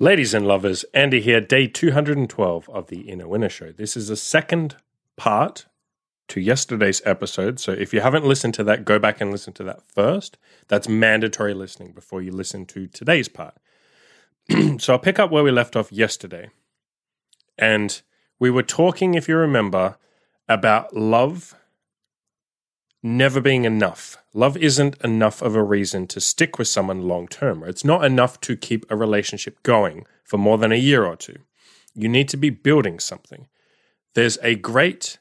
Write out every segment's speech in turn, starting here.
Ladies and lovers, Andy here, day 212 of the Inner Winner Show. This is the second part to yesterday's episode. So if you haven't listened to that, go back and listen to that first. That's mandatory listening before you listen to today's part. so I'll pick up where we left off yesterday. And we were talking, if you remember, about love never being enough. Love isn't enough of a reason to stick with someone long term. It's not enough to keep a relationship going for more than a year or two. You need to be building something. There's a great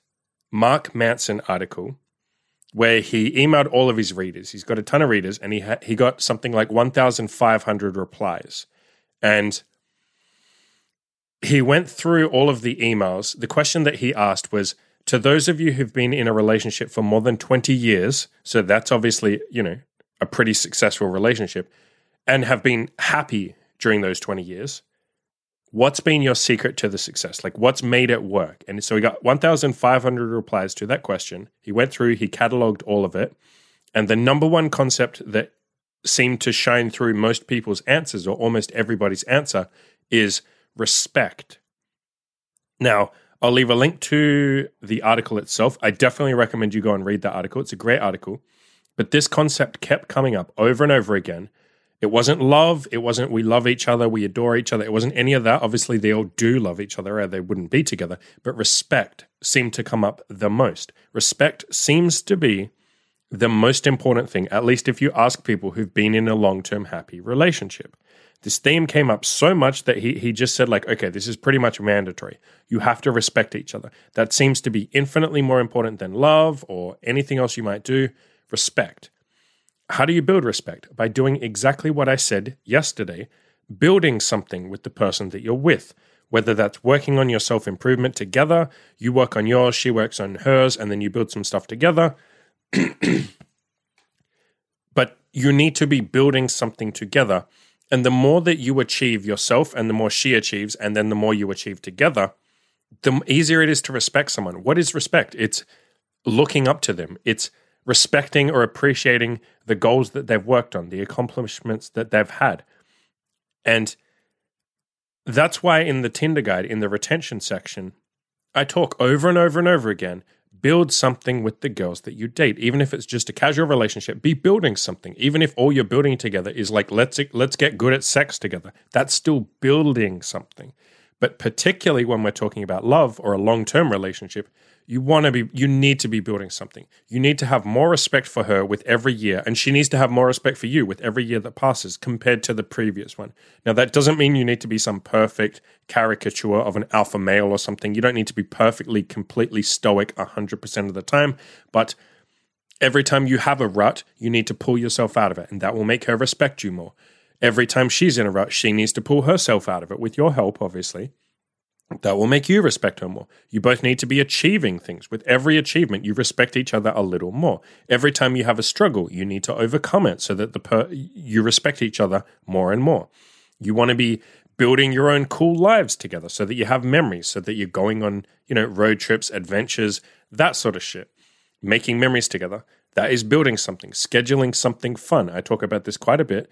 Mark Manson article where he emailed all of his readers. He's got a ton of readers and he ha- he got something like 1500 replies. And he went through all of the emails. The question that he asked was to those of you who've been in a relationship for more than 20 years, so that's obviously, you know, a pretty successful relationship, and have been happy during those 20 years, what's been your secret to the success? Like, what's made it work? And so he got 1,500 replies to that question. He went through, he cataloged all of it. And the number one concept that seemed to shine through most people's answers, or almost everybody's answer, is respect. Now, I'll leave a link to the article itself. I definitely recommend you go and read that article. It's a great article. But this concept kept coming up over and over again. It wasn't love. It wasn't we love each other, we adore each other. It wasn't any of that. Obviously, they all do love each other or they wouldn't be together. But respect seemed to come up the most. Respect seems to be the most important thing, at least if you ask people who've been in a long term happy relationship. This theme came up so much that he he just said like, okay, this is pretty much mandatory. You have to respect each other. That seems to be infinitely more important than love or anything else you might do. Respect. How do you build respect? By doing exactly what I said yesterday, building something with the person that you're with. Whether that's working on your self improvement together, you work on yours, she works on hers, and then you build some stuff together. but you need to be building something together and the more that you achieve yourself and the more she achieves, and then the more you achieve together, the easier it is to respect someone. What is respect? It's looking up to them, it's respecting or appreciating the goals that they've worked on, the accomplishments that they've had. And that's why in the Tinder guide, in the retention section, I talk over and over and over again build something with the girls that you date. Even if it's just a casual relationship be building something. Even if all you're building together is like let's let's get good at sex together. That's still building something but particularly when we're talking about love or a long-term relationship you want to be you need to be building something. You need to have more respect for her with every year and she needs to have more respect for you with every year that passes compared to the previous one. Now that doesn't mean you need to be some perfect caricature of an alpha male or something. You don't need to be perfectly completely stoic 100% of the time but every time you have a rut you need to pull yourself out of it and that will make her respect you more every time she's in a rut she needs to pull herself out of it with your help obviously that will make you respect her more. You both need to be achieving things. With every achievement, you respect each other a little more. Every time you have a struggle, you need to overcome it so that the per- you respect each other more and more. You want to be building your own cool lives together so that you have memories, so that you're going on, you know, road trips, adventures, that sort of shit. Making memories together. That is building something, scheduling something fun. I talk about this quite a bit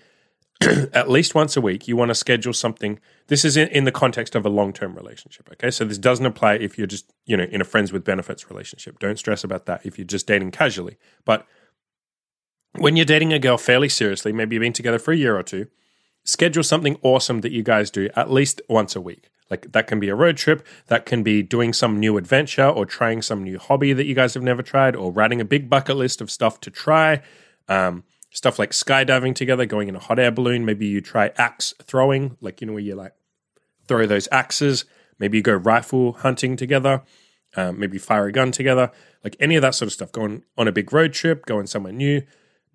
at least once a week, you want to schedule something. This is in, in the context of a long term relationship. Okay. So this doesn't apply if you're just, you know, in a friends with benefits relationship. Don't stress about that if you're just dating casually. But when you're dating a girl fairly seriously, maybe you've been together for a year or two, schedule something awesome that you guys do at least once a week. Like that can be a road trip, that can be doing some new adventure or trying some new hobby that you guys have never tried or writing a big bucket list of stuff to try. Um, stuff like skydiving together, going in a hot air balloon. Maybe you try axe throwing, like, you know, where you like throw those axes. Maybe you go rifle hunting together. Um, maybe fire a gun together. Like any of that sort of stuff. Going on a big road trip, going somewhere new,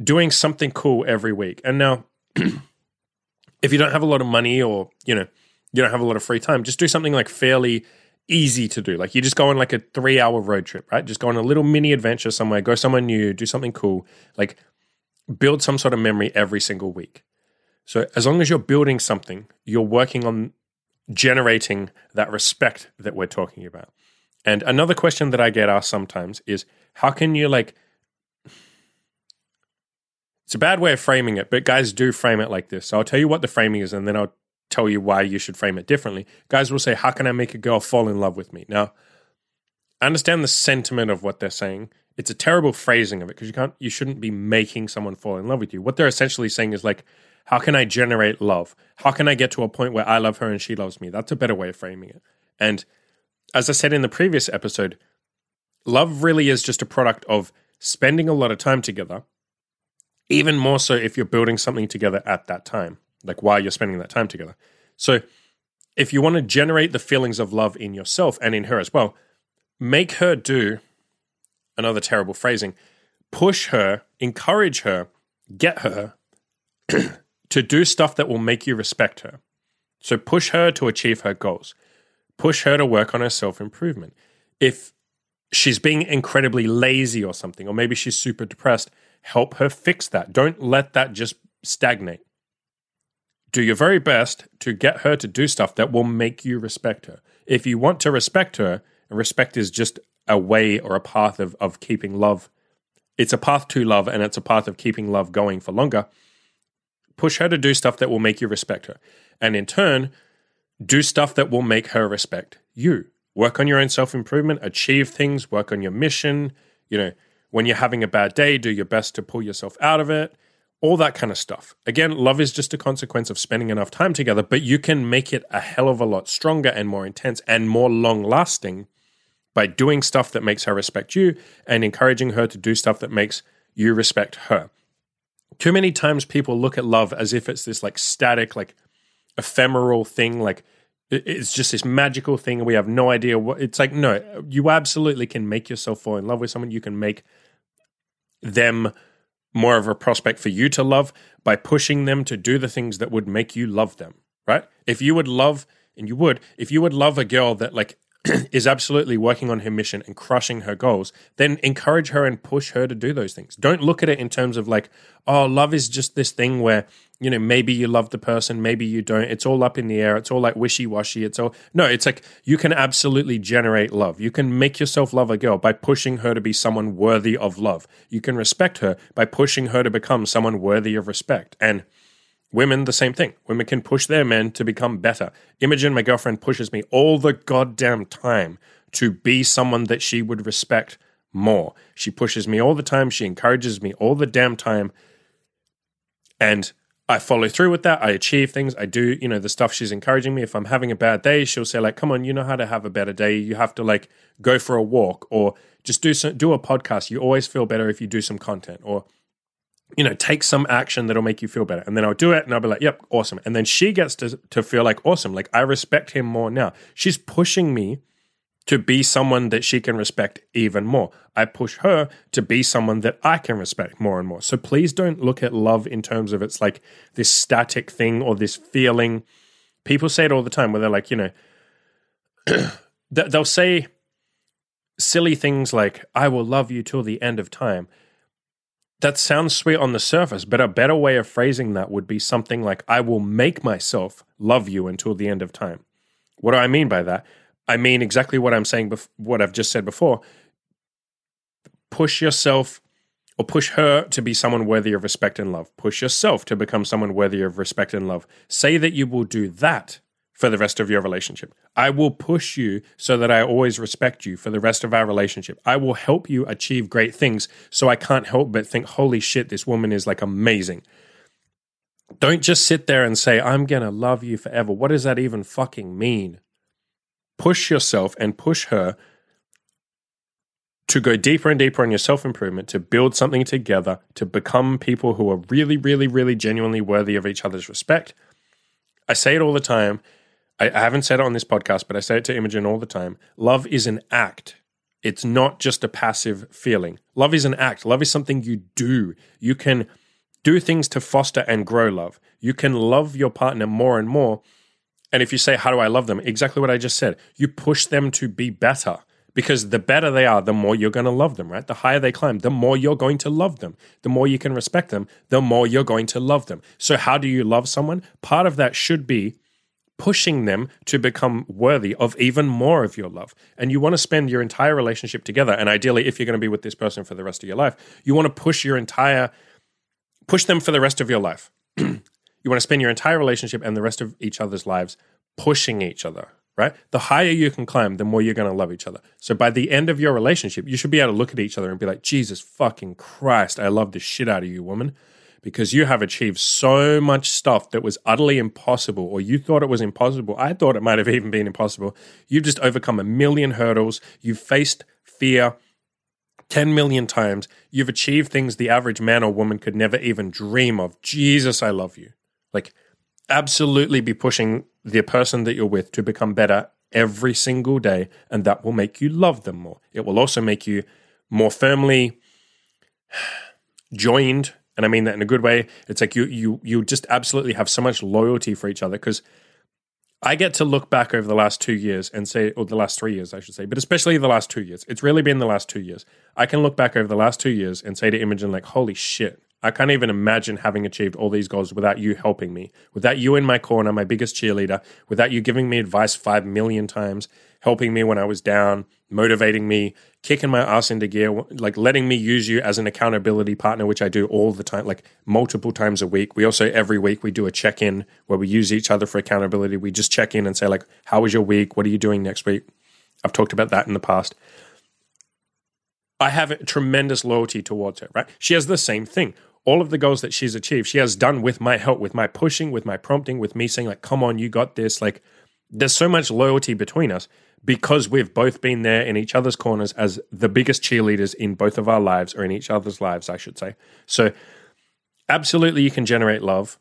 doing something cool every week. And now, if you don't have a lot of money or, you know, you don't have a lot of free time, just do something like fairly easy to do. Like you just go on like a three hour road trip, right? Just go on a little mini adventure somewhere, go somewhere new, do something cool. Like build some sort of memory every single week. So as long as you're building something, you're working on generating that respect that we're talking about. And another question that I get asked sometimes is how can you like it's a bad way of framing it, but guys do frame it like this. So I'll tell you what the framing is and then I'll tell you why you should frame it differently. Guys will say, How can I make a girl fall in love with me? Now, I understand the sentiment of what they're saying. It's a terrible phrasing of it because you can't you shouldn't be making someone fall in love with you. What they're essentially saying is like, how can I generate love? How can I get to a point where I love her and she loves me? That's a better way of framing it. And as I said in the previous episode, love really is just a product of spending a lot of time together, even more so if you're building something together at that time, like while you're spending that time together. So, if you want to generate the feelings of love in yourself and in her as well, make her do another terrible phrasing push her, encourage her, get her to do stuff that will make you respect her. So, push her to achieve her goals, push her to work on her self improvement. If she's being incredibly lazy or something, or maybe she's super depressed, help her fix that. Don't let that just stagnate. Do your very best to get her to do stuff that will make you respect her. If you want to respect her, and respect is just a way or a path of, of keeping love, it's a path to love and it's a path of keeping love going for longer. Push her to do stuff that will make you respect her. And in turn, do stuff that will make her respect you work on your own self improvement, achieve things, work on your mission. You know, when you're having a bad day, do your best to pull yourself out of it, all that kind of stuff. Again, love is just a consequence of spending enough time together, but you can make it a hell of a lot stronger and more intense and more long lasting by doing stuff that makes her respect you and encouraging her to do stuff that makes you respect her. Too many times people look at love as if it's this like static, like ephemeral thing, like it's just this magical thing and we have no idea what it's like no you absolutely can make yourself fall in love with someone you can make them more of a prospect for you to love by pushing them to do the things that would make you love them right if you would love and you would if you would love a girl that like is absolutely working on her mission and crushing her goals, then encourage her and push her to do those things. Don't look at it in terms of like, oh, love is just this thing where, you know, maybe you love the person, maybe you don't. It's all up in the air. It's all like wishy washy. It's all, no, it's like you can absolutely generate love. You can make yourself love a girl by pushing her to be someone worthy of love. You can respect her by pushing her to become someone worthy of respect. And, Women, the same thing. Women can push their men to become better. Imogen, my girlfriend, pushes me all the goddamn time to be someone that she would respect more. She pushes me all the time. She encourages me all the damn time. And I follow through with that. I achieve things. I do, you know, the stuff she's encouraging me. If I'm having a bad day, she'll say, like, come on, you know how to have a better day. You have to like go for a walk or just do some, do a podcast. You always feel better if you do some content or you know, take some action that'll make you feel better. And then I'll do it and I'll be like, yep, awesome. And then she gets to, to feel like, awesome, like I respect him more now. She's pushing me to be someone that she can respect even more. I push her to be someone that I can respect more and more. So please don't look at love in terms of it's like this static thing or this feeling. People say it all the time where they're like, you know, they'll say silly things like, I will love you till the end of time that sounds sweet on the surface, but a better way of phrasing that would be something like, I will make myself love you until the end of time. What do I mean by that? I mean exactly what I'm saying, bef- what I've just said before. Push yourself or push her to be someone worthy of respect and love. Push yourself to become someone worthy of respect and love. Say that you will do that for the rest of your relationship. I will push you so that I always respect you for the rest of our relationship. I will help you achieve great things so I can't help but think, holy shit, this woman is like amazing. Don't just sit there and say, I'm going to love you forever. What does that even fucking mean? Push yourself and push her to go deeper and deeper on your self improvement, to build something together, to become people who are really, really, really genuinely worthy of each other's respect. I say it all the time I, I haven't said it on this podcast, but I say it to Imogen all the time. Love is an act. It's not just a passive feeling. Love is an act. Love is something you do. You can do things to foster and grow love. You can love your partner more and more. And if you say, How do I love them? Exactly what I just said. You push them to be better because the better they are, the more you're going to love them, right? The higher they climb, the more you're going to love them. The more you can respect them, the more you're going to love them. So, how do you love someone? Part of that should be pushing them to become worthy of even more of your love. And you want to spend your entire relationship together. And ideally, if you're going to be with this person for the rest of your life, you want to push your entire, push them for the rest of your life. You want to spend your entire relationship and the rest of each other's lives pushing each other, right? The higher you can climb, the more you're going to love each other. So by the end of your relationship, you should be able to look at each other and be like, Jesus fucking Christ, I love the shit out of you, woman, because you have achieved so much stuff that was utterly impossible, or you thought it was impossible. I thought it might have even been impossible. You've just overcome a million hurdles. You've faced fear 10 million times. You've achieved things the average man or woman could never even dream of. Jesus, I love you. Like, absolutely be pushing the person that you're with to become better every single day, and that will make you love them more. It will also make you more firmly joined, and I mean that in a good way. It's like you you you just absolutely have so much loyalty for each other because I get to look back over the last two years and say, or the last three years, I should say, but especially the last two years. It's really been the last two years. I can look back over the last two years and say to Imogen, like, holy shit, I can't even imagine having achieved all these goals without you helping me, without you in my corner, my biggest cheerleader, without you giving me advice five million times, helping me when I was down, motivating me, kicking my ass into gear, like letting me use you as an accountability partner, which I do all the time, like multiple times a week. We also, every week, we do a check in where we use each other for accountability. We just check in and say, like, how was your week? What are you doing next week? I've talked about that in the past. I have tremendous loyalty towards her, right? She has the same thing all of the goals that she's achieved, she has done with my help, with my pushing, with my prompting, with me saying, like, come on, you got this. Like, there's so much loyalty between us because we've both been there in each other's corners as the biggest cheerleaders in both of our lives, or in each other's lives, I should say. So, absolutely, you can generate love.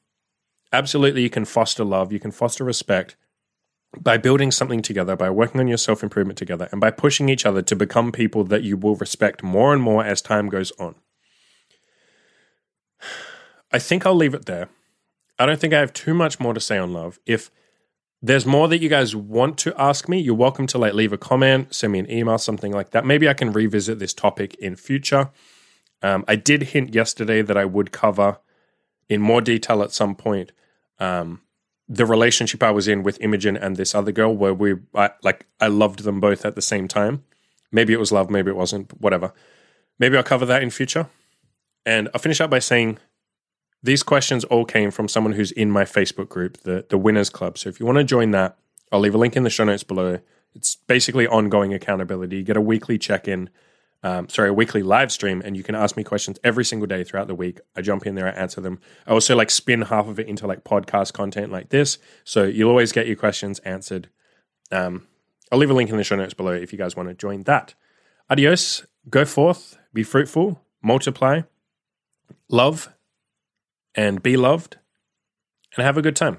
Absolutely, you can foster love. You can foster respect by building something together, by working on your self improvement together, and by pushing each other to become people that you will respect more and more as time goes on. I think I'll leave it there. I don't think I have too much more to say on love. If there's more that you guys want to ask me, you're welcome to like leave a comment, send me an email, something like that. Maybe I can revisit this topic in future. Um, I did hint yesterday that I would cover in more detail at some point um, the relationship I was in with Imogen and this other girl, where we I, like I loved them both at the same time. Maybe it was love, maybe it wasn't, whatever. Maybe I'll cover that in future. And I'll finish up by saying these questions all came from someone who's in my Facebook group, the, the Winners Club. So if you want to join that, I'll leave a link in the show notes below. It's basically ongoing accountability. You get a weekly check in, um, sorry, a weekly live stream, and you can ask me questions every single day throughout the week. I jump in there, I answer them. I also like spin half of it into like podcast content like this. So you'll always get your questions answered. Um, I'll leave a link in the show notes below if you guys want to join that. Adios. Go forth, be fruitful, multiply, love, and be loved and have a good time.